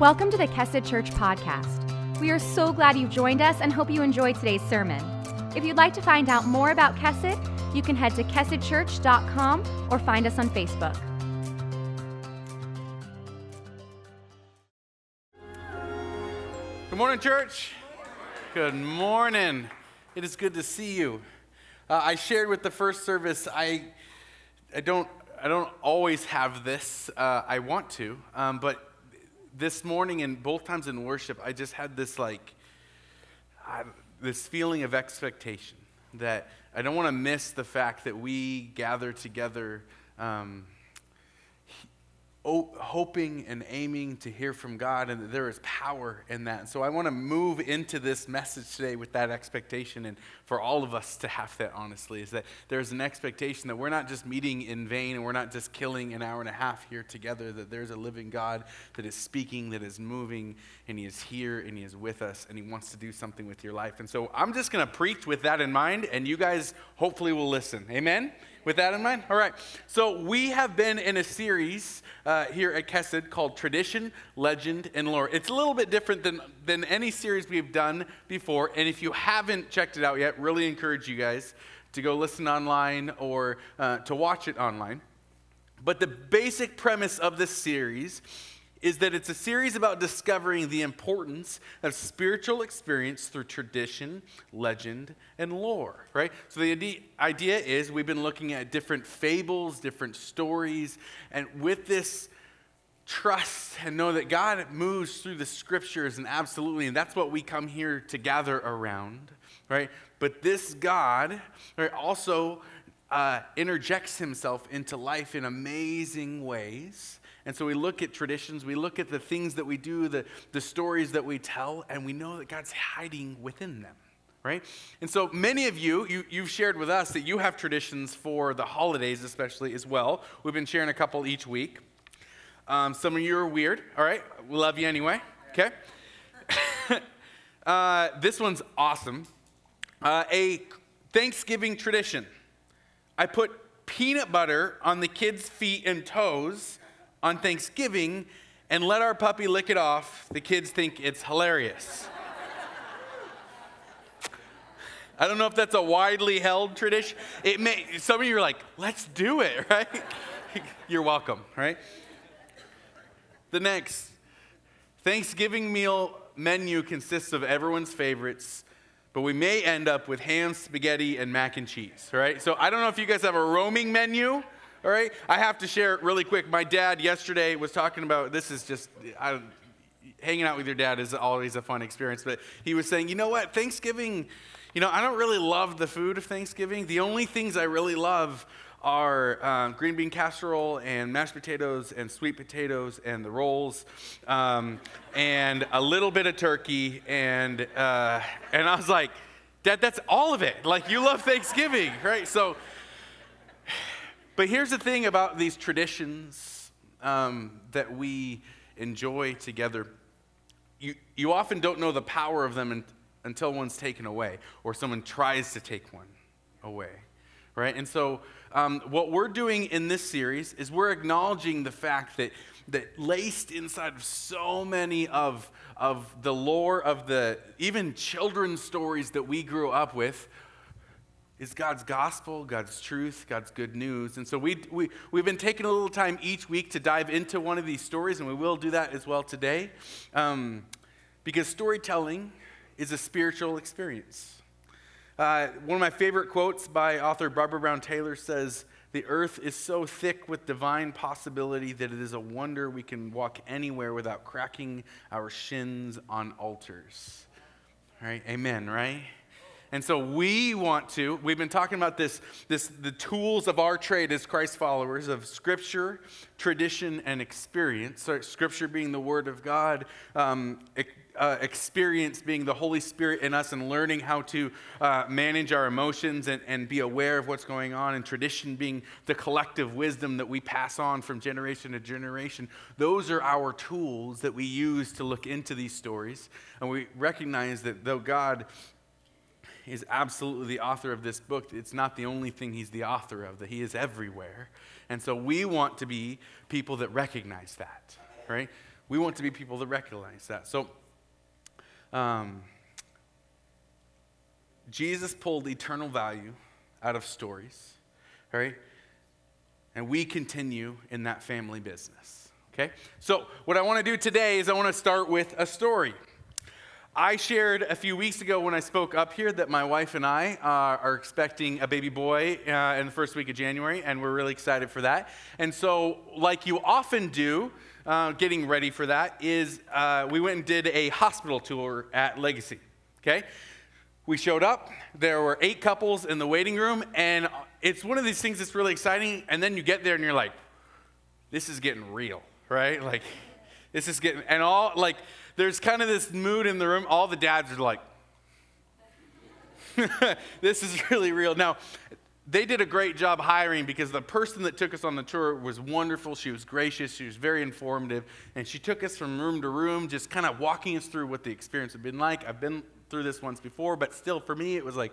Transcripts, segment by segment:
Welcome to the Kesed Church podcast. We are so glad you've joined us and hope you enjoyed today's sermon. If you'd like to find out more about Kesed, you can head to kesedchurch.com or find us on Facebook. Good morning, church. Good morning. It is good to see you. Uh, I shared with the first service. I, I don't, I don't always have this. Uh, I want to, um, but this morning and both times in worship, I just had this like, I, this feeling of expectation that I don't want to miss the fact that we gather together. Um, hoping and aiming to hear from God, and that there is power in that. And so I want to move into this message today with that expectation, and for all of us to have that, honestly, is that there's an expectation that we're not just meeting in vain and we're not just killing an hour and a half here together, that there's a living God that is speaking, that is moving, and He is here and He is with us, and He wants to do something with your life. And so I'm just going to preach with that in mind, and you guys hopefully will listen. Amen? With that in mind? All right. So we have been in a series uh, here at Kesed called Tradition, Legend, and Lore. It's a little bit different than, than any series we've done before. And if you haven't checked it out yet, really encourage you guys to go listen online or uh, to watch it online. But the basic premise of this series is that it's a series about discovering the importance of spiritual experience through tradition, legend, and lore, right? So the idea is we've been looking at different fables, different stories, and with this trust and know that God moves through the scriptures and absolutely, and that's what we come here to gather around, right? But this God right, also uh, interjects himself into life in amazing ways and so we look at traditions, we look at the things that we do, the, the stories that we tell, and we know that God's hiding within them, right? And so many of you, you you've shared with us that you have traditions for the holidays, especially as well. We've been sharing a couple each week. Um, some of you are weird, all right? We love you anyway, okay? uh, this one's awesome. Uh, a Thanksgiving tradition. I put peanut butter on the kids' feet and toes on Thanksgiving and let our puppy lick it off, the kids think it's hilarious. I don't know if that's a widely held tradition. It may, some of you are like, let's do it, right? You're welcome, right? The next Thanksgiving meal menu consists of everyone's favorites, but we may end up with ham, spaghetti, and mac and cheese, right? So I don't know if you guys have a roaming menu all right? I have to share it really quick. My dad yesterday was talking about this is just, I, hanging out with your dad is always a fun experience, but he was saying, you know what, Thanksgiving, you know, I don't really love the food of Thanksgiving. The only things I really love are um, green bean casserole and mashed potatoes and sweet potatoes and the rolls um, and a little bit of turkey and uh, and I was like, Dad, that's all of it. Like you love Thanksgiving, right? So but here's the thing about these traditions um, that we enjoy together. You, you often don't know the power of them in, until one's taken away or someone tries to take one away right? And so um, what we're doing in this series is we're acknowledging the fact that that laced inside of so many of, of the lore of the even children's stories that we grew up with is God's gospel, God's truth, God's good news. And so we, we, we've been taking a little time each week to dive into one of these stories, and we will do that as well today. Um, because storytelling is a spiritual experience. Uh, one of my favorite quotes by author Barbara Brown Taylor says, The earth is so thick with divine possibility that it is a wonder we can walk anywhere without cracking our shins on altars. All right? Amen, right? And so we want to, we've been talking about this, this the tools of our trade as Christ followers of scripture, tradition, and experience. So scripture being the word of God, um, uh, experience being the Holy Spirit in us and learning how to uh, manage our emotions and, and be aware of what's going on, and tradition being the collective wisdom that we pass on from generation to generation. Those are our tools that we use to look into these stories. And we recognize that though God is absolutely the author of this book, it's not the only thing he's the author of, that he is everywhere. And so we want to be people that recognize that, right? We want to be people that recognize that. So, um, Jesus pulled eternal value out of stories, right? And we continue in that family business, okay? So, what I want to do today is I want to start with a story. I shared a few weeks ago when I spoke up here that my wife and I uh, are expecting a baby boy uh, in the first week of January, and we're really excited for that. And so, like you often do, uh, getting ready for that, is uh, we went and did a hospital tour at Legacy, okay? We showed up, there were eight couples in the waiting room, and it's one of these things that's really exciting, and then you get there and you're like, this is getting real, right? Like, this is getting, and all, like, there's kind of this mood in the room. All the dads are like, this is really real. Now, they did a great job hiring because the person that took us on the tour was wonderful. She was gracious, she was very informative, and she took us from room to room, just kind of walking us through what the experience had been like. I've been through this once before, but still for me, it was like,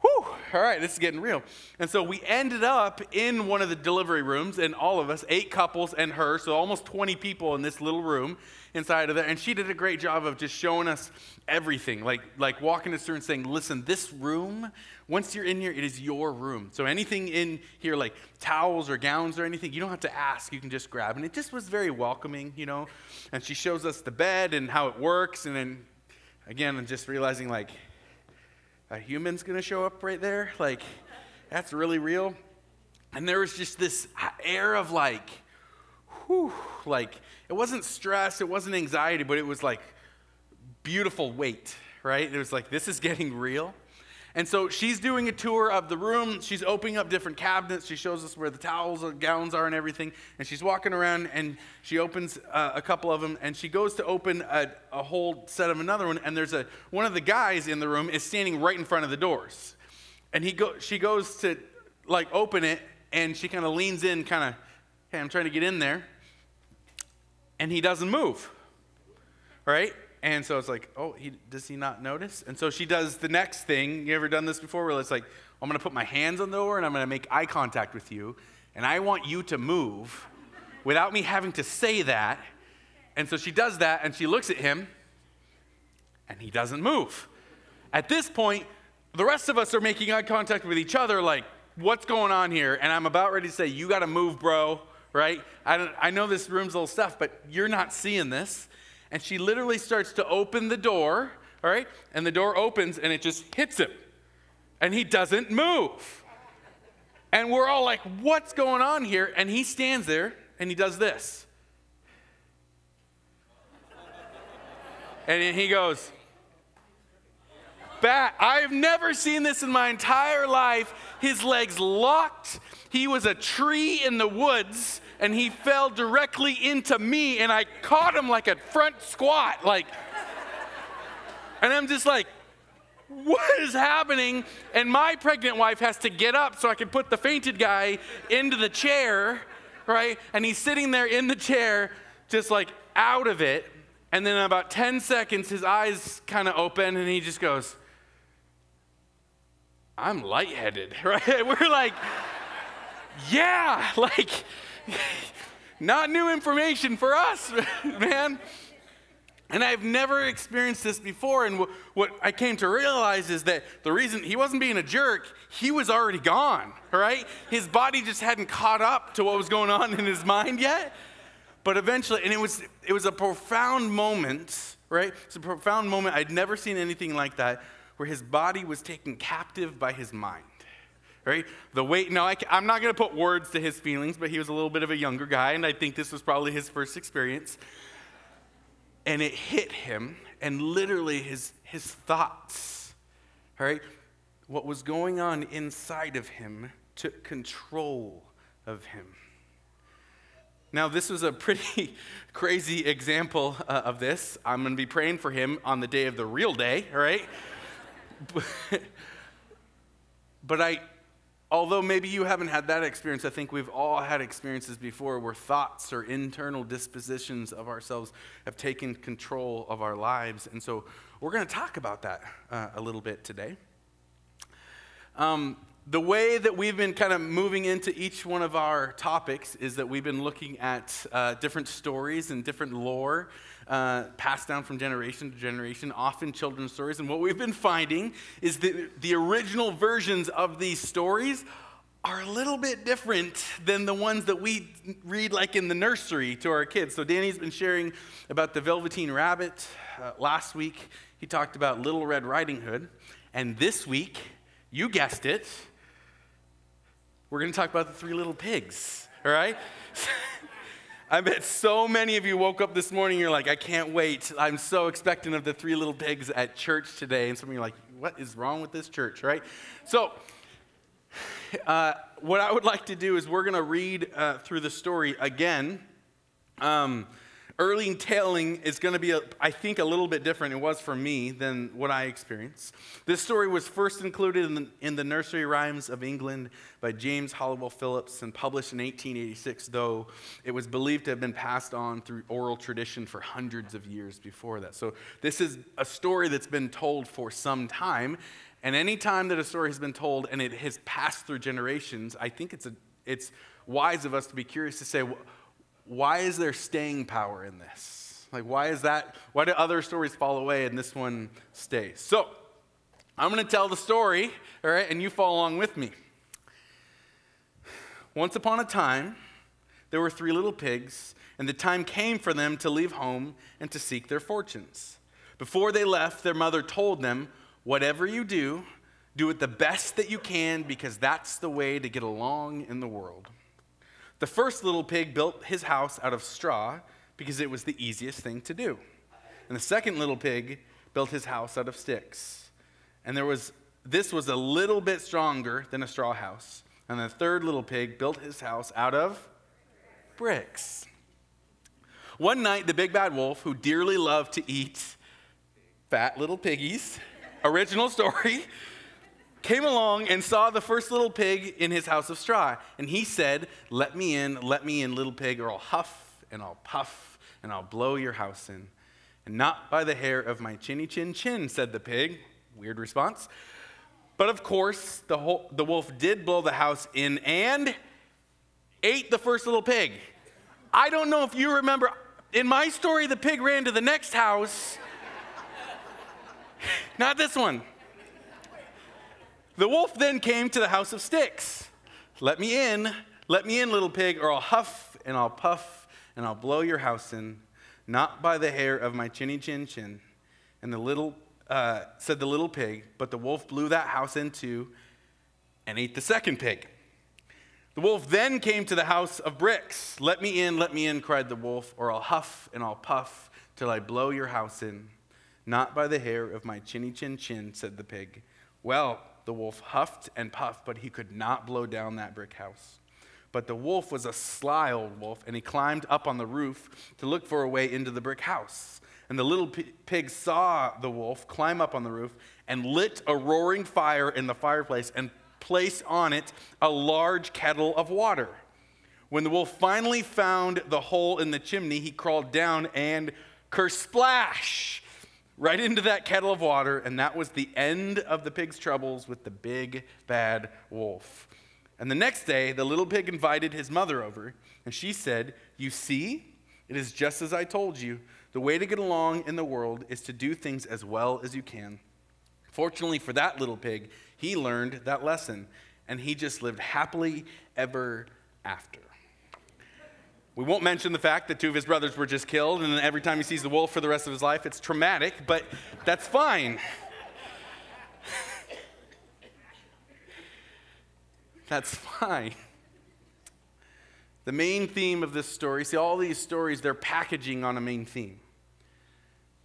whew, all right, this is getting real. And so we ended up in one of the delivery rooms, and all of us, eight couples and her, so almost 20 people in this little room inside of there. And she did a great job of just showing us everything, like, like walking us through and saying, listen, this room, once you're in here, it is your room. So anything in here, like towels or gowns or anything, you don't have to ask, you can just grab. And it just was very welcoming, you know. And she shows us the bed and how it works, and then again, I'm just realizing like a human's gonna show up right there. Like, that's really real. And there was just this air of like, whew, like it wasn't stress, it wasn't anxiety, but it was like beautiful weight, right? It was like, this is getting real. And so she's doing a tour of the room. She's opening up different cabinets. She shows us where the towels and gowns are and everything. And she's walking around and she opens uh, a couple of them and she goes to open a, a whole set of another one. And there's a one of the guys in the room is standing right in front of the doors. And he go, she goes to like open it and she kind of leans in, kind of, hey, I'm trying to get in there. And he doesn't move, right? And so it's like, oh, he, does he not notice? And so she does the next thing. You ever done this before where it's like, I'm going to put my hands on the door and I'm going to make eye contact with you. And I want you to move without me having to say that. And so she does that and she looks at him and he doesn't move. At this point, the rest of us are making eye contact with each other like, what's going on here? And I'm about ready to say, you got to move, bro, right? I, I know this room's a little stuff, but you're not seeing this and she literally starts to open the door, all right? And the door opens and it just hits him. And he doesn't move. And we're all like, what's going on here? And he stands there and he does this. And he goes, back. I've never seen this in my entire life. His legs locked. He was a tree in the woods and he fell directly into me and I caught him like a front squat like and I'm just like what is happening? And my pregnant wife has to get up so I can put the fainted guy into the chair right? And he's sitting there in the chair just like out of it. And then in about 10 seconds his eyes kind of open and he just goes I'm lightheaded right? We're like yeah like not new information for us, man. And I've never experienced this before. And what I came to realize is that the reason he wasn't being a jerk, he was already gone, right? His body just hadn't caught up to what was going on in his mind yet. But eventually, and it was, it was a profound moment, right? It's a profound moment. I'd never seen anything like that, where his body was taken captive by his mind right? The weight, no, I, am not going to put words to his feelings, but he was a little bit of a younger guy, and I think this was probably his first experience. And it hit him, and literally his, his thoughts, right? What was going on inside of him took control of him. Now, this was a pretty crazy example uh, of this. I'm going to be praying for him on the day of the real day, right? but I, although maybe you haven't had that experience, I think we've all had experiences before where thoughts or internal dispositions of ourselves have taken control of our lives. And so we're going to talk about that uh, a little bit today. Um, the way that we've been kind of moving into each one of our topics is that we've been looking at uh, different stories and different lore uh, passed down from generation to generation, often children's stories. And what we've been finding is that the original versions of these stories are a little bit different than the ones that we read like in the nursery to our kids. So Danny's been sharing about the Velveteen Rabbit. Uh, last week, he talked about Little Red Riding Hood. And this week, you guessed it, we're going to talk about the three little pigs, all right? I bet so many of you woke up this morning, you're like, I can't wait. I'm so expectant of the three little pigs at church today. And some of you are like, what is wrong with this church, right? So, uh, what I would like to do is we're going to read uh, through the story again. Um, early telling is going to be, a, I think, a little bit different. It was for me than what I experienced. This story was first included in the, in the Nursery Rhymes of England by James Halliwell Phillipps and published in 1886, though it was believed to have been passed on through oral tradition for hundreds of years before that. So this is a story that's been told for some time. And any time that a story has been told and it has passed through generations, I think it's, a, it's wise of us to be curious to say, why is there staying power in this? Like, why is that? Why do other stories fall away and this one stays? So, I'm going to tell the story, all right, and you follow along with me. Once upon a time, there were three little pigs, and the time came for them to leave home and to seek their fortunes. Before they left, their mother told them, Whatever you do, do it the best that you can because that's the way to get along in the world. The first little pig built his house out of straw because it was the easiest thing to do. And the second little pig built his house out of sticks. And there was this was a little bit stronger than a straw house. And the third little pig built his house out of bricks. One night, the big bad wolf, who dearly loved to eat fat little piggies, original story, came along and saw the first little pig in his house of straw. And he said, Let me in, let me in, little pig, or I'll huff and I'll puff and I'll blow your house in. And not by the hair of my chinny chin chin, said the pig. Weird response. But of course, the, whole, the wolf did blow the house in and ate the first little pig. I don't know if you remember, in my story, the pig ran to the next house. Not this one. The wolf then came to the house of sticks. Let me in, let me in, little pig, or I'll huff and I'll puff and I'll blow your house in, not by the hair of my chinny chin chin. And the little, uh, said the little pig, but the wolf blew that house in two and ate the second pig. The wolf then came to the house of bricks. Let me in, let me in, cried the wolf, or I'll huff and I'll puff till I blow your house in. Not by the hair of my chinny chin chin, said the pig. Well, the wolf huffed and puffed, but he could not blow down that brick house. But the wolf was a sly old wolf, and he climbed up on the roof to look for a way into the brick house. And the little pig saw the wolf climb up on the roof and lit a roaring fire in the fireplace and placed on it a large kettle of water. When the wolf finally found the hole in the chimney, he crawled down and kersplash right into that kettle of water, and that was the end of the pig's troubles with the big bad wolf. And the next day, the little pig invited his mother over, and she said, You see, it is just as I told you. The way to get along in the world is to do things as well as you can. Fortunately for that little pig, he learned that lesson, and he just lived happily ever after. We won't mention the fact that two of his brothers were just killed, and every time he sees the wolf for the rest of his life, it's traumatic, but that's fine. that's fine. The main theme of this story, see, all these stories, they're packaging on a main theme.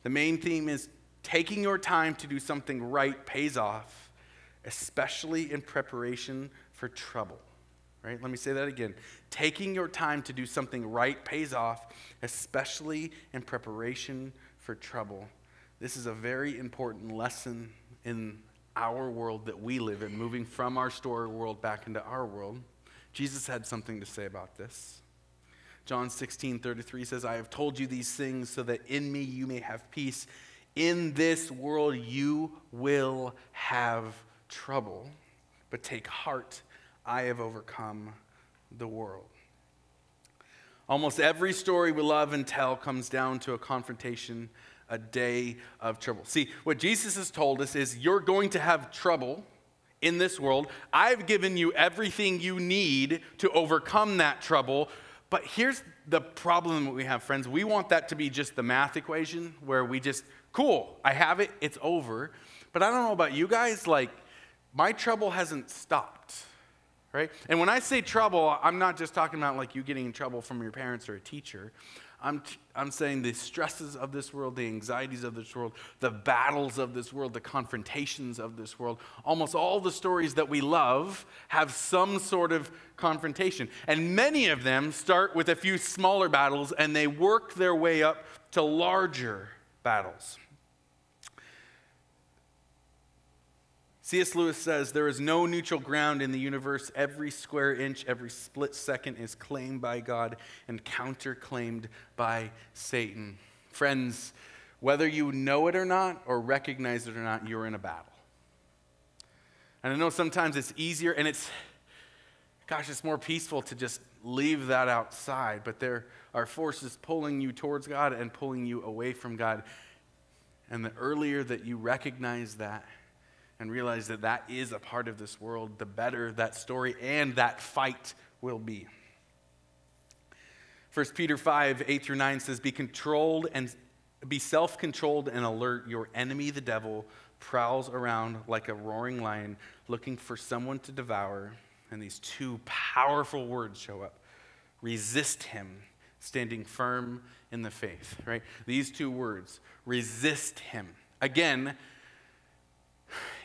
The main theme is taking your time to do something right pays off, especially in preparation for trouble right? Let me say that again. Taking your time to do something right pays off, especially in preparation for trouble. This is a very important lesson in our world that we live in, moving from our story world back into our world. Jesus had something to say about this. John 16, 33 says, I have told you these things so that in me you may have peace. In this world you will have trouble but take heart, I have overcome the world. Almost every story we love and tell comes down to a confrontation, a day of trouble. See, what Jesus has told us is you're going to have trouble in this world. I've given you everything you need to overcome that trouble. But here's the problem that we have, friends. We want that to be just the math equation where we just, cool, I have it, it's over. But I don't know about you guys, like, my trouble hasn't stopped, right? And when I say trouble, I'm not just talking about like you getting in trouble from your parents or a teacher. I'm, I'm saying the stresses of this world, the anxieties of this world, the battles of this world, the confrontations of this world. Almost all the stories that we love have some sort of confrontation. And many of them start with a few smaller battles and they work their way up to larger battles. C.S. Lewis says there is no neutral ground in the universe. Every square inch, every split second is claimed by God and counterclaimed by Satan. Friends, whether you know it or not, or recognize it or not, you're in a battle. And I know sometimes it's easier and it's, gosh, it's more peaceful to just leave that outside, but there are forces pulling you towards God and pulling you away from God. And the earlier that you recognize that, and realize that that is a part of this world, the better that story and that fight will be. 1 Peter 5, 8 through 9 says, Be controlled and be self controlled and alert. Your enemy, the devil, prowls around like a roaring lion looking for someone to devour. And these two powerful words show up resist him, standing firm in the faith, right? These two words, resist him. Again,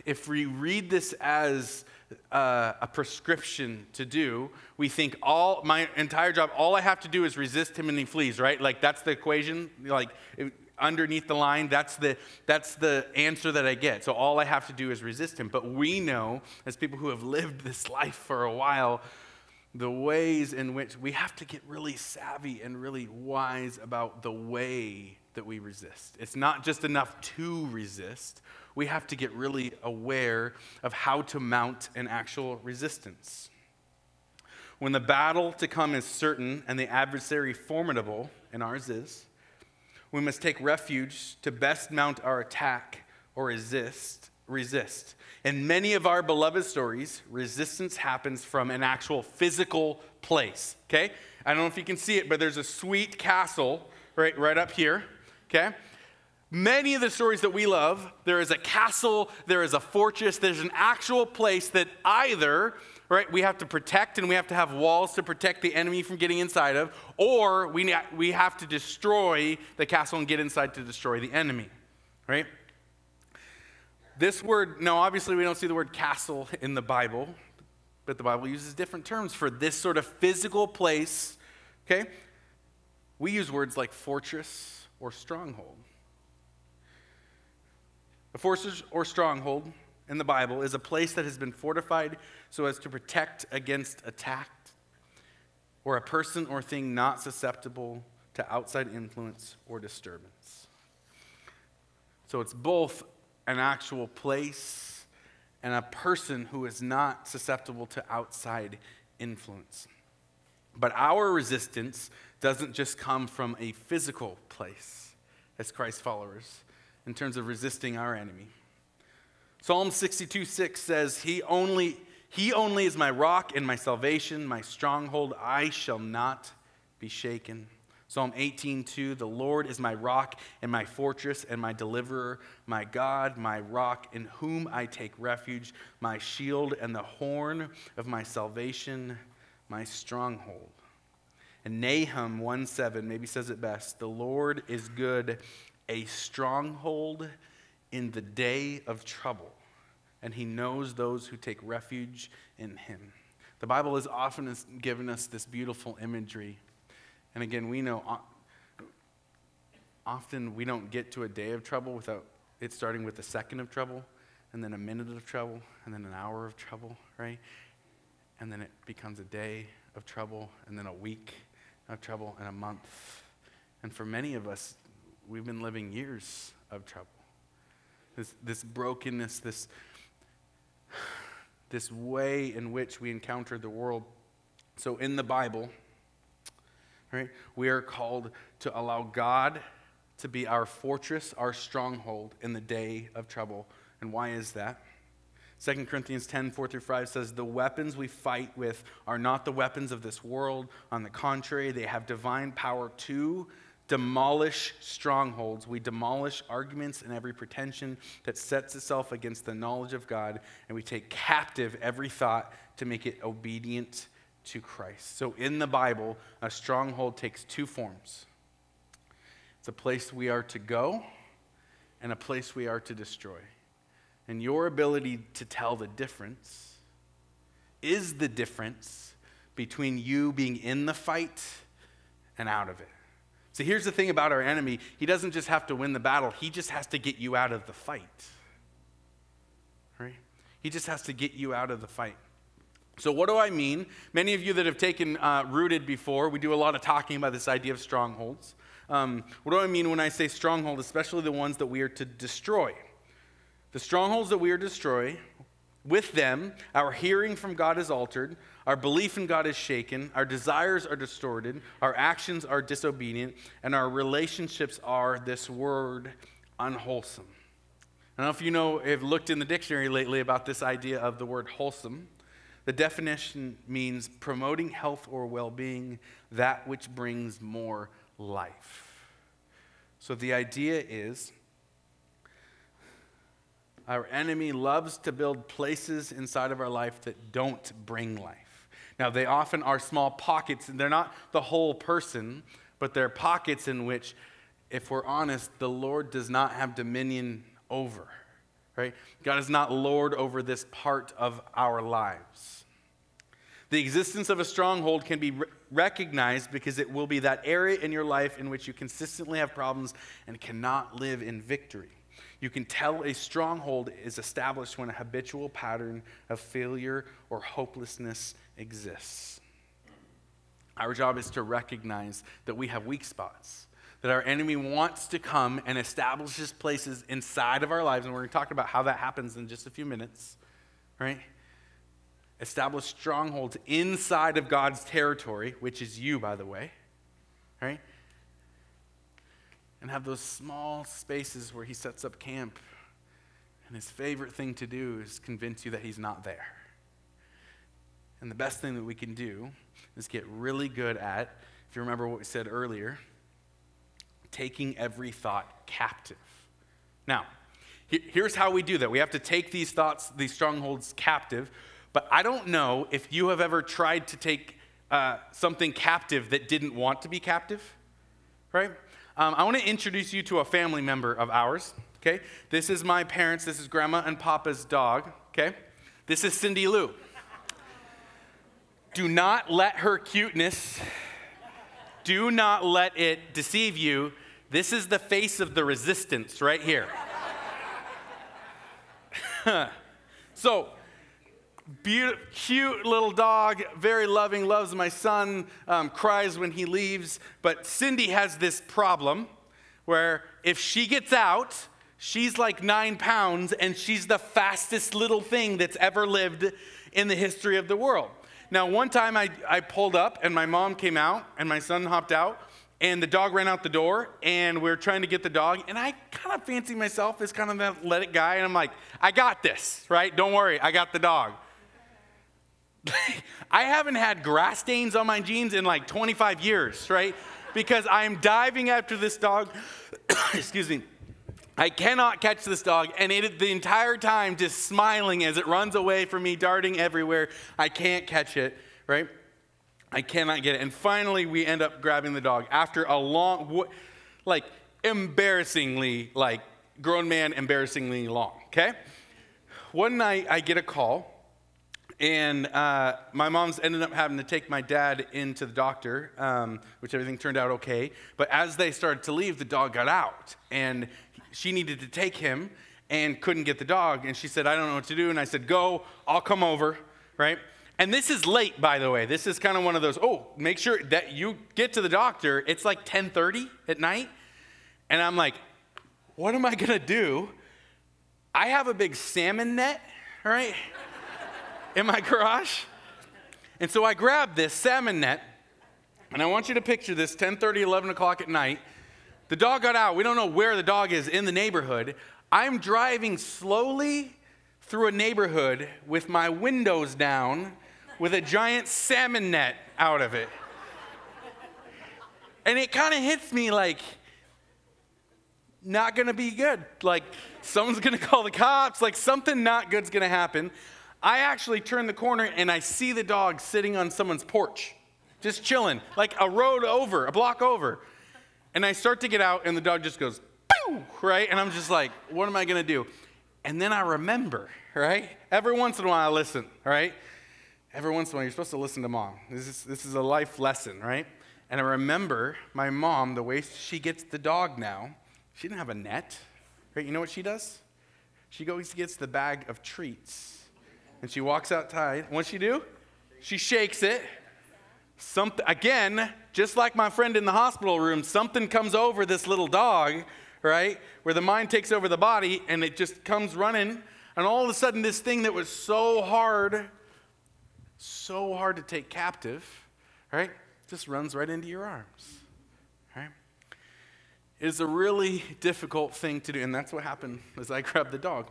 if we read this as uh, a prescription to do, we think all my entire job, all I have to do is resist him and he flees, right? Like that's the equation. Like it, underneath the line, that's the that's the answer that I get. So all I have to do is resist him. But we know, as people who have lived this life for a while, the ways in which we have to get really savvy and really wise about the way that we resist. It's not just enough to resist we have to get really aware of how to mount an actual resistance. When the battle to come is certain and the adversary formidable, and ours is, we must take refuge to best mount our attack or resist. Resist. In many of our beloved stories, resistance happens from an actual physical place. Okay? I don't know if you can see it, but there's a sweet castle right, right up here. Okay? Many of the stories that we love, there is a castle, there is a fortress, there's an actual place that either, right, we have to protect and we have to have walls to protect the enemy from getting inside of, or we, we have to destroy the castle and get inside to destroy the enemy, right? This word, no, obviously we don't see the word castle in the Bible, but the Bible uses different terms for this sort of physical place, okay? We use words like fortress or stronghold. A fortress or stronghold in the Bible is a place that has been fortified so as to protect against attack, or a person or thing not susceptible to outside influence or disturbance. So it's both an actual place and a person who is not susceptible to outside influence. But our resistance doesn't just come from a physical place as Christ followers in terms of resisting our enemy. Psalm 62 6 says, He only, he only is my rock and my salvation, my stronghold. I shall not be shaken. Psalm 18:2 The Lord is my rock and my fortress and my deliverer, my God, my rock in whom I take refuge, my shield and the horn of my salvation, my stronghold. And Nahum 1:7 maybe says it best, The Lord is good, a stronghold in the day of trouble, and he knows those who take refuge in him. The Bible has often given us this beautiful imagery. And again, we know often we don't get to a day of trouble without it starting with a second of trouble, and then a minute of trouble, and then an hour of trouble, right? And then it becomes a day of trouble, and then a week of trouble, and a month. And for many of us, we've been living years of trouble. This, this brokenness, this this way in which we encounter the world. So in the Bible, right, we are called to allow God to be our fortress, our stronghold in the day of trouble. And why is that? 2 Corinthians 10, 4 through 5 says, The weapons we fight with are not the weapons of this world. On the contrary, they have divine power to demolish strongholds. We demolish arguments and every pretension that sets itself against the knowledge of God, and we take captive every thought to make it obedient to Christ. So in the Bible, a stronghold takes two forms it's a place we are to go and a place we are to destroy. And your ability to tell the difference is the difference between you being in the fight and out of it. So here's the thing about our enemy he doesn't just have to win the battle, he just has to get you out of the fight. Right? He just has to get you out of the fight. So, what do I mean? Many of you that have taken uh, Rooted before, we do a lot of talking about this idea of strongholds. Um, what do I mean when I say stronghold, especially the ones that we are to destroy? The strongholds that we are to destroy, with them, our hearing from God is altered, our belief in God is shaken, our desires are distorted, our actions are disobedient, and our relationships are, this word, unwholesome. I don't know if you know, have looked in the dictionary lately about this idea of the word wholesome. The definition means promoting health or well being, that which brings more life. So the idea is our enemy loves to build places inside of our life that don't bring life. Now, they often are small pockets, and they're not the whole person, but they're pockets in which, if we're honest, the Lord does not have dominion over. Right? God is not Lord over this part of our lives. The existence of a stronghold can be recognized because it will be that area in your life in which you consistently have problems and cannot live in victory. You can tell a stronghold is established when a habitual pattern of failure or hopelessness exists. Our job is to recognize that we have weak spots, that our enemy wants to come and establishes places inside of our lives, and we're going to talk about how that happens in just a few minutes, right? establish strongholds inside of God's territory, which is you, by the way, right? And have those small spaces where he sets up camp. And his favorite thing to do is convince you that he's not there. And the best thing that we can do is get really good at, if you remember what we said earlier, taking every thought captive. Now, here's how we do that. We have to take these thoughts, these strongholds captive but I don't know if you have ever tried to take uh, something captive that didn't want to be captive, right? Um, I want to introduce you to a family member of ours, okay? This is my parents, this is grandma and papa's dog, okay? This is Cindy Lou. Do not let her cuteness, do not let it deceive you. This is the face of the resistance right here. so, Beautiful, cute little dog, very loving, loves my son, um, cries when he leaves. But Cindy has this problem where if she gets out, she's like nine pounds and she's the fastest little thing that's ever lived in the history of the world. Now, one time I, I pulled up and my mom came out and my son hopped out and the dog ran out the door and we are trying to get the dog and i kind of fancy myself as kind of that let it guy and i'm like i got this right don't worry i got the dog I haven't had grass stains on my jeans in like 25 years, right? Because I am diving after this dog. Excuse me. I cannot catch this dog, and it the entire time just smiling as it runs away from me, darting everywhere. I can't catch it, right? I cannot get it. And finally, we end up grabbing the dog after a long, like embarrassingly, like grown man, embarrassingly long. Okay. One night, I get a call and uh, my mom's ended up having to take my dad into the doctor, um, which everything turned out okay. But as they started to leave, the dog got out. And she needed to take him and couldn't get the dog. And she said, I don't know what to do. And I said, Go, I'll come over, right? And this is late, by the way. This is kind of one of those, oh, make sure that you get to the doctor. It's like 10:30 at night. And I'm like, what am I gonna do? I have a big salmon net, right? in my garage. And so I grabbed this salmon net, and I want you to picture this 10:30, 11 o'clock at night. The dog got out. We don't know where the dog is in the neighborhood. I'm driving slowly through a neighborhood with my windows down with a giant salmon net out of it. And it kind of hits me like, not gonna be good. Like, someone's gonna call the cops, like, something not good's gonna happen. I actually turn the corner and I see the dog sitting on someone's porch, just chilling, like a road over, a block over. And I start to get out, and the dog just goes, Pew! right? And I'm just like, what am I gonna do? And then I remember, right? Every once in a while I listen, right? Every once in a while, you're supposed to listen to mom. This is, this is a life lesson, right? And I remember my mom, the way she gets the dog now, she didn't have a net, right? You know what she does? She goes gets the bag of treats and she walks outside. What's she do? She shakes it. Something again, just like my friend in the hospital room, something comes over this little dog, right? Where the mind takes over the body and it just comes running. And all of a sudden, this thing that was so hard, so hard to take captive, right? Just runs right into your arms, right? It is a really difficult thing to do, and that's what happened as I grabbed the dog.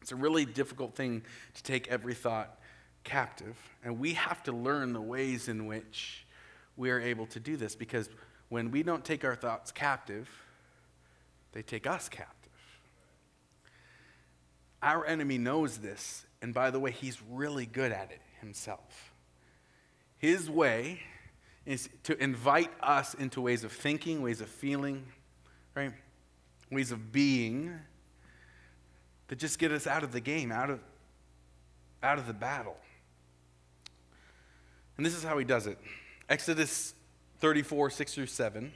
It's a really difficult thing to take every thought captive, and we have to learn the ways in which we are able to do this because when we don't take our thoughts captive, they take us captive. Our enemy knows this, and by the way, he's really good at it himself. His way is to invite us into ways of thinking, ways of feeling, right? Ways of being that just get us out of the game, out of, out of the battle. And this is how he does it. Exodus 34, 6 through 7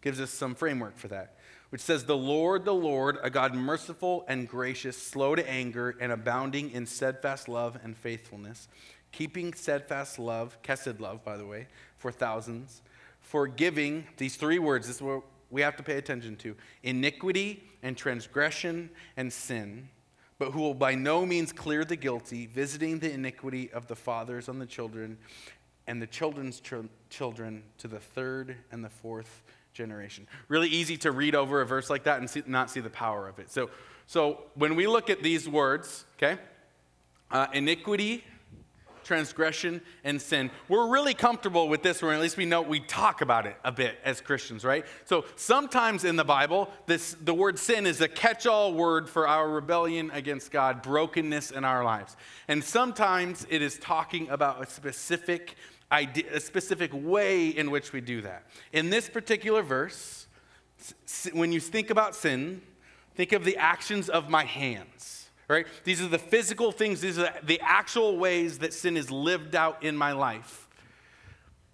gives us some framework for that, which says, The Lord, the Lord, a God merciful and gracious, slow to anger, and abounding in steadfast love and faithfulness, keeping steadfast love, kesed love, by the way, for thousands, forgiving, these three words, this is what we have to pay attention to iniquity and transgression and sin, but who will by no means clear the guilty, visiting the iniquity of the fathers on the children and the children's ch- children to the third and the fourth generation. Really easy to read over a verse like that and see, not see the power of it. So, so when we look at these words, okay, uh, iniquity, transgression, and sin. We're really comfortable with this, or at least we know we talk about it a bit as Christians, right? So sometimes in the Bible, this, the word sin is a catch all word for our rebellion against God, brokenness in our lives. And sometimes it is talking about a specific idea, a specific way in which we do that. In this particular verse, when you think about sin, think of the actions of my hands right? These are the physical things, these are the actual ways that sin is lived out in my life.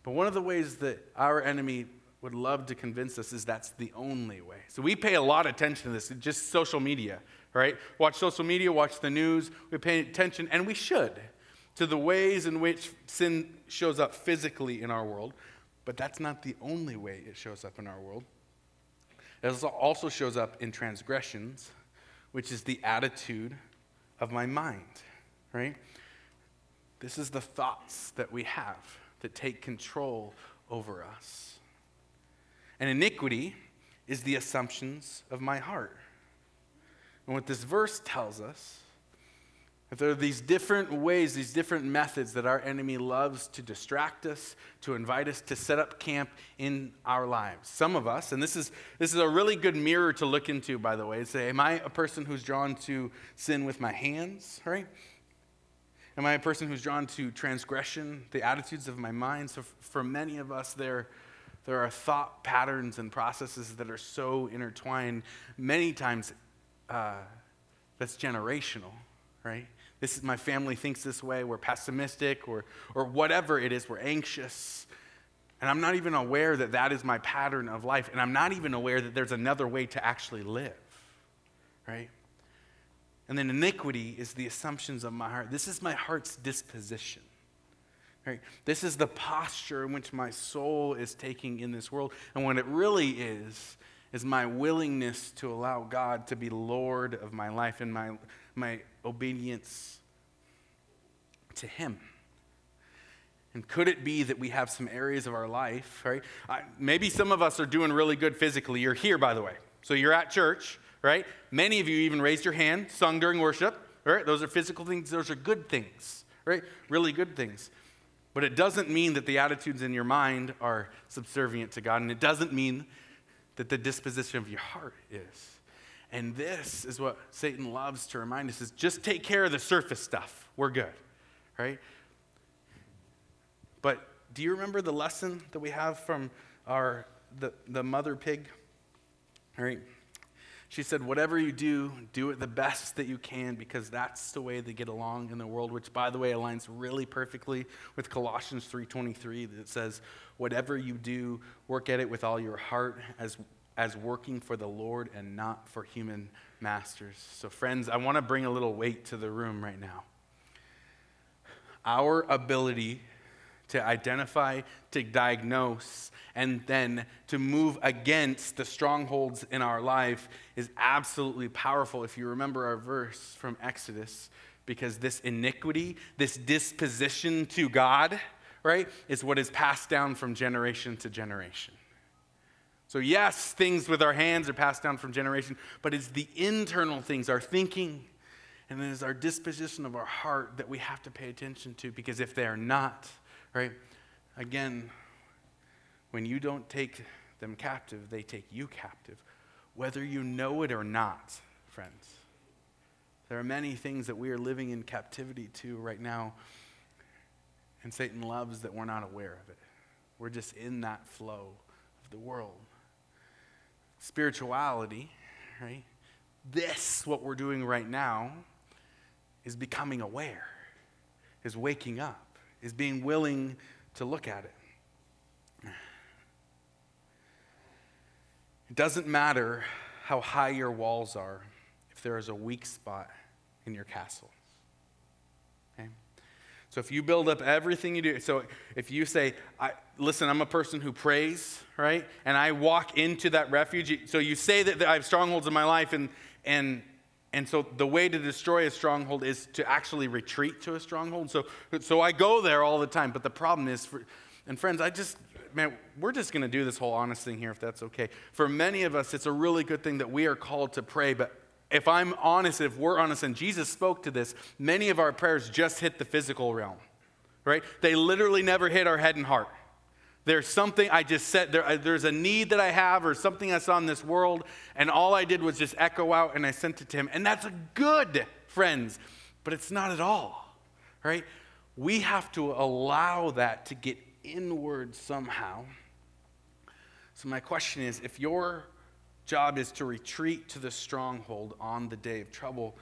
But one of the ways that our enemy would love to convince us is that's the only way. So we pay a lot of attention to this, just social media, right? Watch social media, watch the news, we pay attention, and we should, to the ways in which sin shows up physically in our world. But that's not the only way it shows up in our world. It also shows up in transgressions which is the attitude of my mind, right? This is the thoughts that we have that take control over us. And iniquity is the assumptions of my heart. And what this verse tells us there are these different ways, these different methods that our enemy loves to distract us, to invite us to set up camp in our lives. Some of us, and this is, this is a really good mirror to look into, by the way, say, Am I a person who's drawn to sin with my hands, right? Am I a person who's drawn to transgression, the attitudes of my mind? So for many of us, there, there are thought patterns and processes that are so intertwined, many times uh, that's generational, right? This is my family thinks this way, we're pessimistic, or, or whatever it is, we're anxious. And I'm not even aware that that is my pattern of life. And I'm not even aware that there's another way to actually live, right? And then iniquity is the assumptions of my heart. This is my heart's disposition. Right? This is the posture in which my soul is taking in this world. And what it really is, is my willingness to allow God to be Lord of my life and my, my obedience to Him. And could it be that we have some areas of our life, right? I, maybe some of us are doing really good physically. You're here, by the way. So you're at church, right? Many of you even raised your hand, sung during worship, right? Those are physical things, those are good things, right? Really good things. But it doesn't mean that the attitudes in your mind are subservient to God, and it doesn't mean that the disposition of your heart is. And this is what Satan loves to remind us is just take care of the surface stuff. We're good, right? But do you remember the lesson that we have from our the, the mother pig? All right. She said, Whatever you do, do it the best that you can because that's the way they get along in the world, which by the way aligns really perfectly with Colossians 3:23 that says, Whatever you do, work at it with all your heart as as working for the Lord and not for human masters. So, friends, I want to bring a little weight to the room right now. Our ability to identify, to diagnose, and then to move against the strongholds in our life is absolutely powerful. If you remember our verse from Exodus, because this iniquity, this disposition to God, right, is what is passed down from generation to generation. So, yes, things with our hands are passed down from generation, but it's the internal things, our thinking, and it is our disposition of our heart that we have to pay attention to because if they are not, right, again, when you don't take them captive, they take you captive, whether you know it or not, friends. There are many things that we are living in captivity to right now, and Satan loves that we're not aware of it. We're just in that flow of the world spirituality, right? This, what we're doing right now, is becoming aware, is waking up, is being willing to look at it. It doesn't matter how high your walls are if there is a weak spot in your castle. Okay? So if you build up everything you do, so if you say, I, listen, I'm a person who prays, right? And I walk into that refuge. So you say that, I have strongholds in my life, and, and, and so the way to destroy a stronghold is to actually retreat to a stronghold. So, so I go there all the time. But the problem is, for, and friends, I just, man, we're just going to do this whole honest thing here if that's okay. For many of us, it's a really good thing that we are called to pray, but if I'm honest, if we're honest, and Jesus spoke to this, many of our prayers just hit the physical realm, right? They literally never hit our head and heart. There's something I just said, there, there's a need that I have or something I saw in this world, and all I did was just echo out and I sent it to him. And that's good, friends, but it's not at all, right? We have to allow that to get inward somehow. So, my question is if you're job is to retreat to the stronghold on the day of trouble.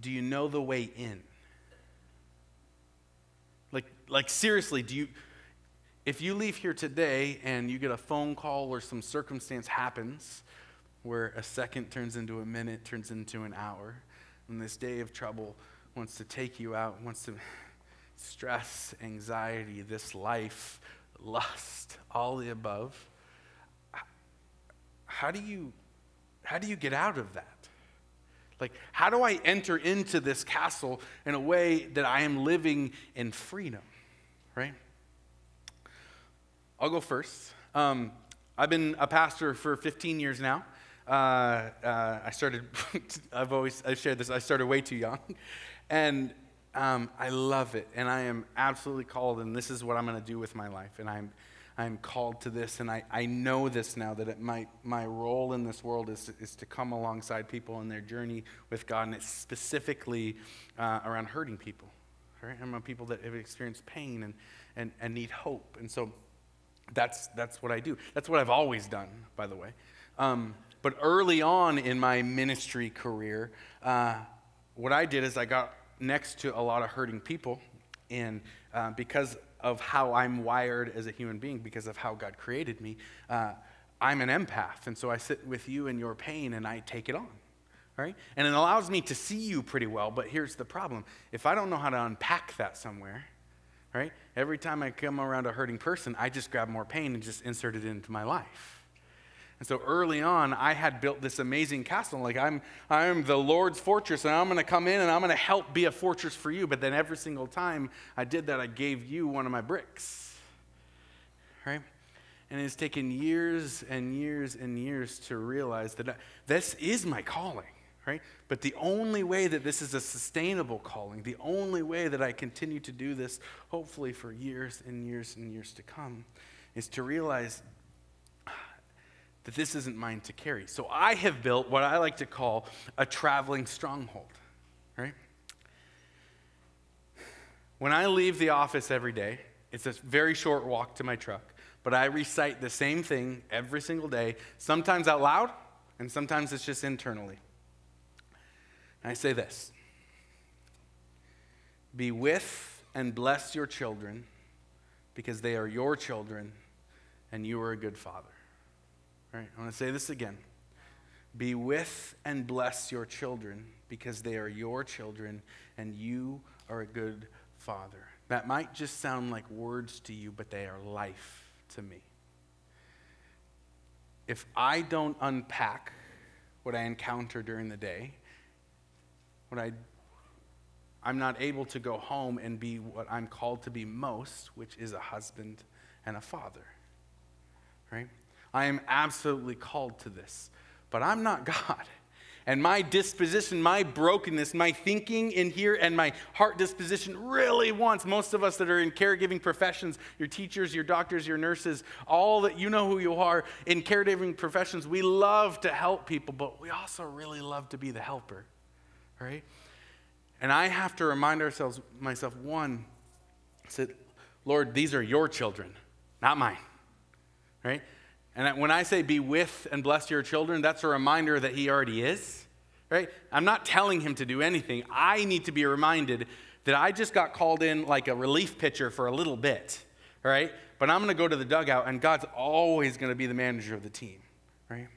Do you know the way in? Like, like seriously, do you, if you leave here today and you get a phone call or some circumstance happens where a second turns into a minute, turns into an hour, and this day of trouble wants to take you out, wants to stress, anxiety, this life, lust, all the above how do you how do you get out of that? Like, how do I enter into this castle in a way that I am living in freedom? Right? I'll go first. Um, I've been a pastor for 15 years now. Uh, uh, I started, I've always I've shared this, I started way too young. And um, I love it. And I am absolutely called, and this is what I'm going to do with my life. And I'm I'm called to this, and I, I know this now that it, my, my role in this world is, is to come alongside people in their journey with God, and it's specifically uh, around hurting people. Right? I'm people that have experienced pain and, and, and need hope. And so that's, that's what I do. That's what I've always done, by the way. Um, but early on in my ministry career, uh, what I did is I got next to a lot of hurting people. And uh, because of how I'm wired as a human being because of how God created me. Uh, I'm an empath, and so I sit with you in your pain and I take it on. Right? And it allows me to see you pretty well, but here's the problem. If I don't know how to unpack that somewhere, right? Every time I come around a hurting person, I just grab more pain and just insert it into my life. And so early on, I had built this amazing castle. Like, I'm, I'm the Lord's fortress, and I'm going to come in and I'm going to help be a fortress for you. But then every single time I did that, I gave you one of my bricks. Right? And it's taken years and years and years to realize that I, this is my calling, right? But the only way that this is a sustainable calling, the only way that I continue to do this, hopefully for years and years and years to come, is to realize that this isn't mine to carry. So I have built what I like to call a traveling stronghold, right? When I leave the office every day, it's a very short walk to my truck but I recite the same thing every single day, sometimes out loud, and sometimes it's just internally. I say this Be with and bless your children because they are your children and you are a good father. All right, I want to say this again. Be with and bless your children because they are your children and you are a good father. That might just sound like words to you, but they are life to me. If I don't unpack what I encounter during the day, what I I'm not able to go home and be what I'm called to be most, which is a husband and a father. Right? I am absolutely called to this. But I'm not God and my disposition, my brokenness, my thinking in here, and my heart disposition really wants most of us that are in caregiving professions, your teachers, your doctors, your nurses, all that you know who you are in caregiving professions, we love to help people, but we also really love to be the helper, right? And I have to remind ourselves, myself, one, said, Lord, these are your children, not mine, right? And when I say be with and bless your children, that's a reminder that he already is, right? I'm not telling him to do anything. I need to be reminded that I just got called in like a relief pitcher for a little bit, right? But I'm going to go to the dugout, and God's always going to be the manager of the team, right?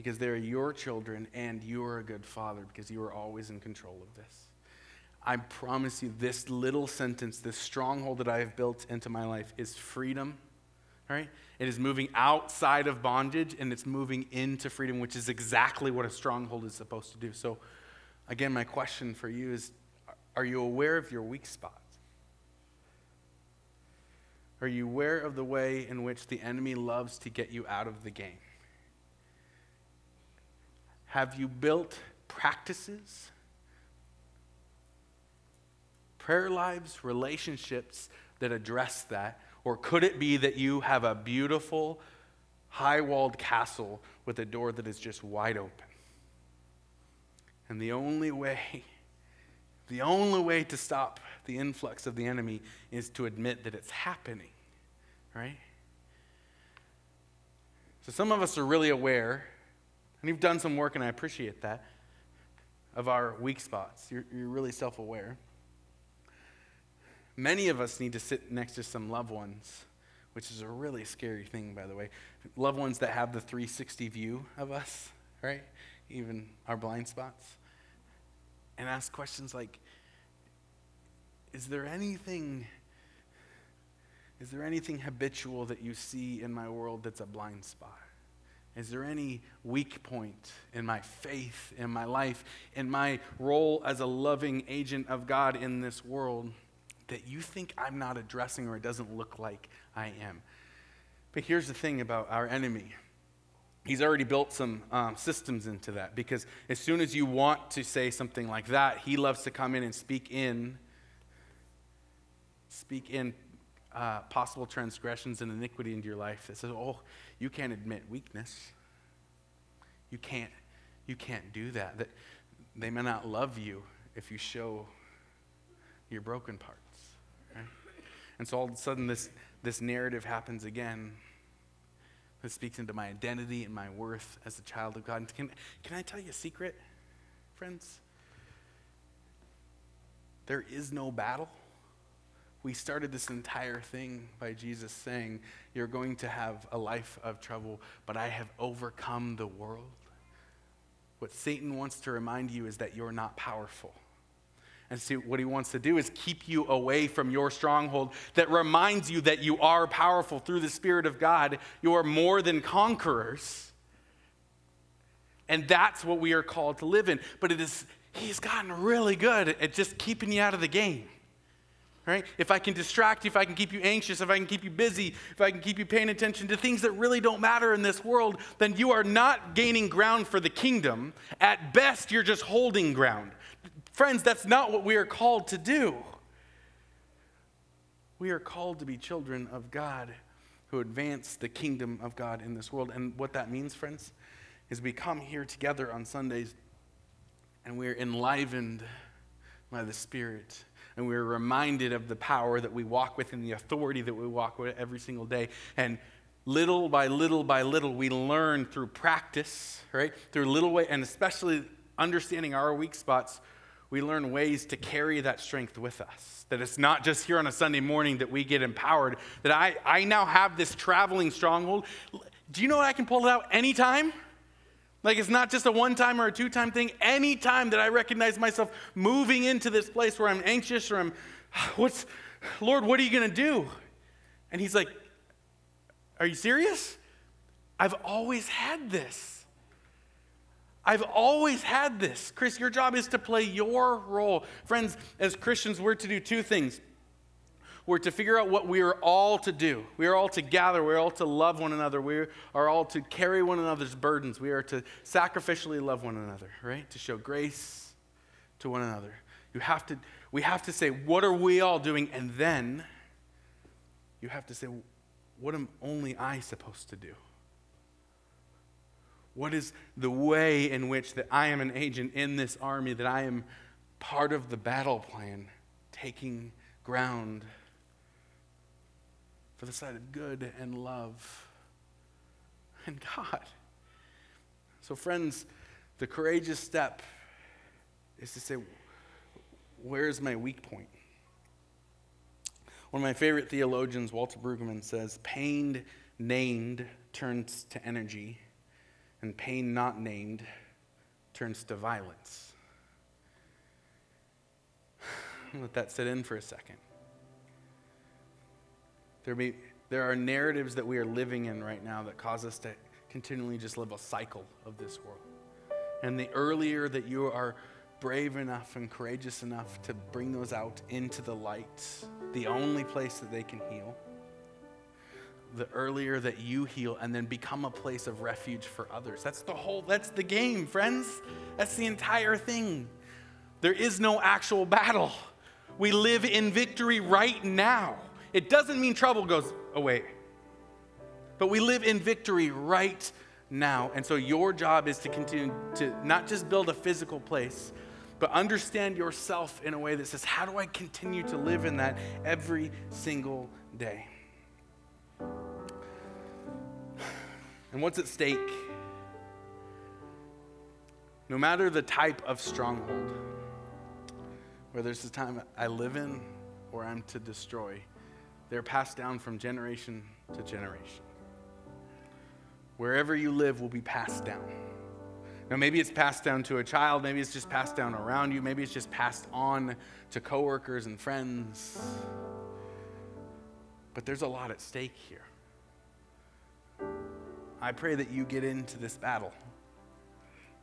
Because they're your children, and you're a good father because you are always in control of this. I promise you, this little sentence, this stronghold that I have built into my life is freedom, right? It is moving outside of bondage and it's moving into freedom, which is exactly what a stronghold is supposed to do. So, again, my question for you is Are you aware of your weak spots? Are you aware of the way in which the enemy loves to get you out of the game? Have you built practices, prayer lives, relationships that address that? Or could it be that you have a beautiful, high walled castle with a door that is just wide open? And the only way, the only way to stop the influx of the enemy is to admit that it's happening, right? So some of us are really aware, and you've done some work, and I appreciate that, of our weak spots. You're, you're really self aware. Many of us need to sit next to some loved ones, which is a really scary thing, by the way. Loved ones that have the 360 view of us, right? Even our blind spots. And ask questions like Is there anything. Is there anything habitual that you see in my world that's a blind spot? Is there any weak point in my faith, in my life, in my role as a loving agent of God in this world? that you think I'm not addressing or it doesn't look like I am. But here's the thing about our enemy. He's already built some um, systems into that because as soon as you want to say something like that, he loves to come in and speak in, speak in uh, possible transgressions and iniquity into your life that says, "Oh, you can't admit weakness. You can't, you can't do that. That they may not love you if you show your broken part." And so all of a sudden, this, this narrative happens again that speaks into my identity and my worth as a child of God. And can, can I tell you a secret, friends? There is no battle. We started this entire thing by Jesus saying, You're going to have a life of trouble, but I have overcome the world. What Satan wants to remind you is that you're not powerful And see, what he wants to do is keep you away from your stronghold that reminds you that you are powerful through the Spirit of God. You are more than conquerors. And that's what we are called to live in. But it is, he's gotten really good at just keeping you out of the game. Right? If I can distract you, if I can keep you anxious, if I can keep you busy, if I can keep you paying attention to things that really don't matter in this world, then you are not gaining ground for the kingdom. At best, you're just holding ground. Friends, that's not what we are called to do. We are called to be children of God who advance the kingdom of God in this world. And what that means, friends, is we come here together on Sundays and we're enlivened by the Spirit. And we're reminded of the power that we walk with and the authority that we walk with every single day. And little by little by little, we learn through practice, right? Through little way, and especially understanding our weak spots, we learn ways to carry that strength with us. That it's not just here on a Sunday morning that we get empowered, that I, I now have this traveling stronghold. Do you know what I can pull it out anytime? Like it's not just a one time or a two time thing. Anytime that I recognize myself moving into this place where I'm anxious or I'm, what's, Lord, what are you going to do? And he's like, Are you serious? I've always had this. I've always had this. Chris, your job is to play your role. Friends, as Christians, we're to do two things. We're to figure out what we are all to do. We are all to gather. We are all to love one another. We are all to carry one another's burdens. We are to sacrificially love one another, right? To show grace to one another. You have to, we have to say, what are we all doing? And then you have to say, what am only I supposed to do? What is the way in which that I am an agent in this army, that I am part of the battle plan, taking ground for the side of good and love and God? So, friends, the courageous step is to say, where's my weak point? One of my favorite theologians, Walter Brueggemann, says, pain named turns to energy and pain not named turns to violence. Let that sit in for a second. There, may, there are narratives that we are living in right now that cause us to continually just live a cycle of this world. And the earlier that you are brave enough and courageous enough to bring those out into the light, the only place that they can heal, the earlier that you heal and then become a place of refuge for others. That's the whole, that's the game, friends. That's the entire thing. There is no actual battle. We live in victory right now. It doesn't mean trouble goes away, but we live in victory right now. And so your job is to continue to not just build a physical place, but understand yourself in a way that says, how do I continue to live in that every single day? And what's at stake? No matter the type of stronghold, whether it's the time I live in or I'm to destroy, they're passed down from generation to generation. Wherever you live will be passed down. Now, maybe it's passed down to a child, maybe it's just passed down around you, maybe it's just passed on to coworkers and friends. But there's a lot at stake here. I pray that you get into this battle.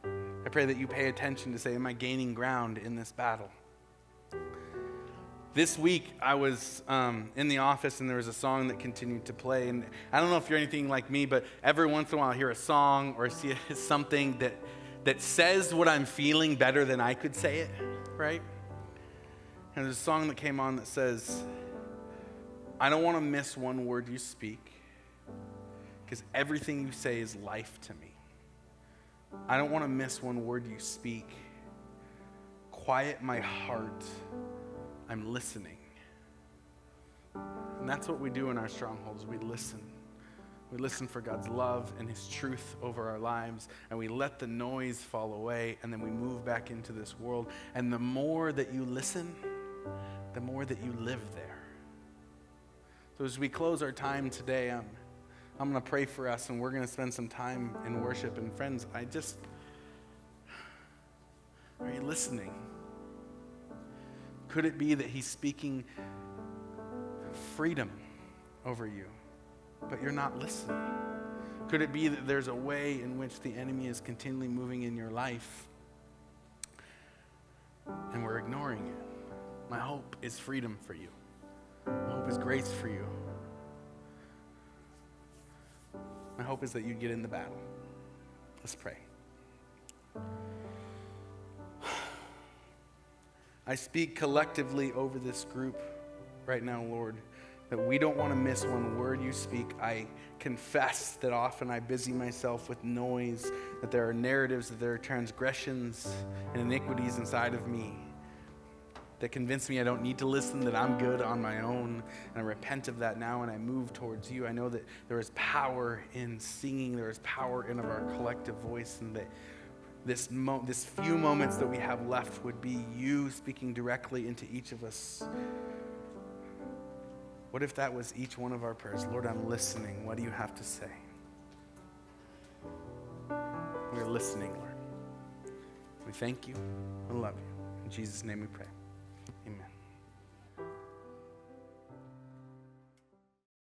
I pray that you pay attention to say, Am I gaining ground in this battle? This week, I was um, in the office and there was a song that continued to play. And I don't know if you're anything like me, but every once in a while I hear a song or see something that, that says what I'm feeling better than I could say it, right? And there's a song that came on that says, I don't want to miss one word you speak because everything you say is life to me. I don't want to miss one word you speak. Quiet my heart. I'm listening. And that's what we do in our strongholds. We listen. We listen for God's love and His truth over our lives, and we let the noise fall away, and then we move back into this world. And the more that you listen, the more that you live there. So as we close our time today, um, I'm going to pray for us and we're going to spend some time in worship. And friends, I just, are you listening? Could it be that He's speaking freedom over you, but you're not listening? Could it be that there's a way in which the enemy is continually moving in your life and we're ignoring it? My hope is freedom for you. My hope is grace for you. My hope is that you get in the battle. Let's pray. I speak collectively over this group right now, Lord, that we don't want to miss one word you speak. I confess that often I busy myself with noise, that there are narratives, that there are transgressions and iniquities inside of me that convince me I don't need to listen, that I'm good on my own. And I repent of that now and I move towards you. I know that there is power in singing, there is power in our collective voice, and that this, mo- this few moments that we have left would be you speaking directly into each of us. What if that was each one of our prayers? Lord, I'm listening. What do you have to say? We're listening, Lord. We thank you and love you. In Jesus' name we pray.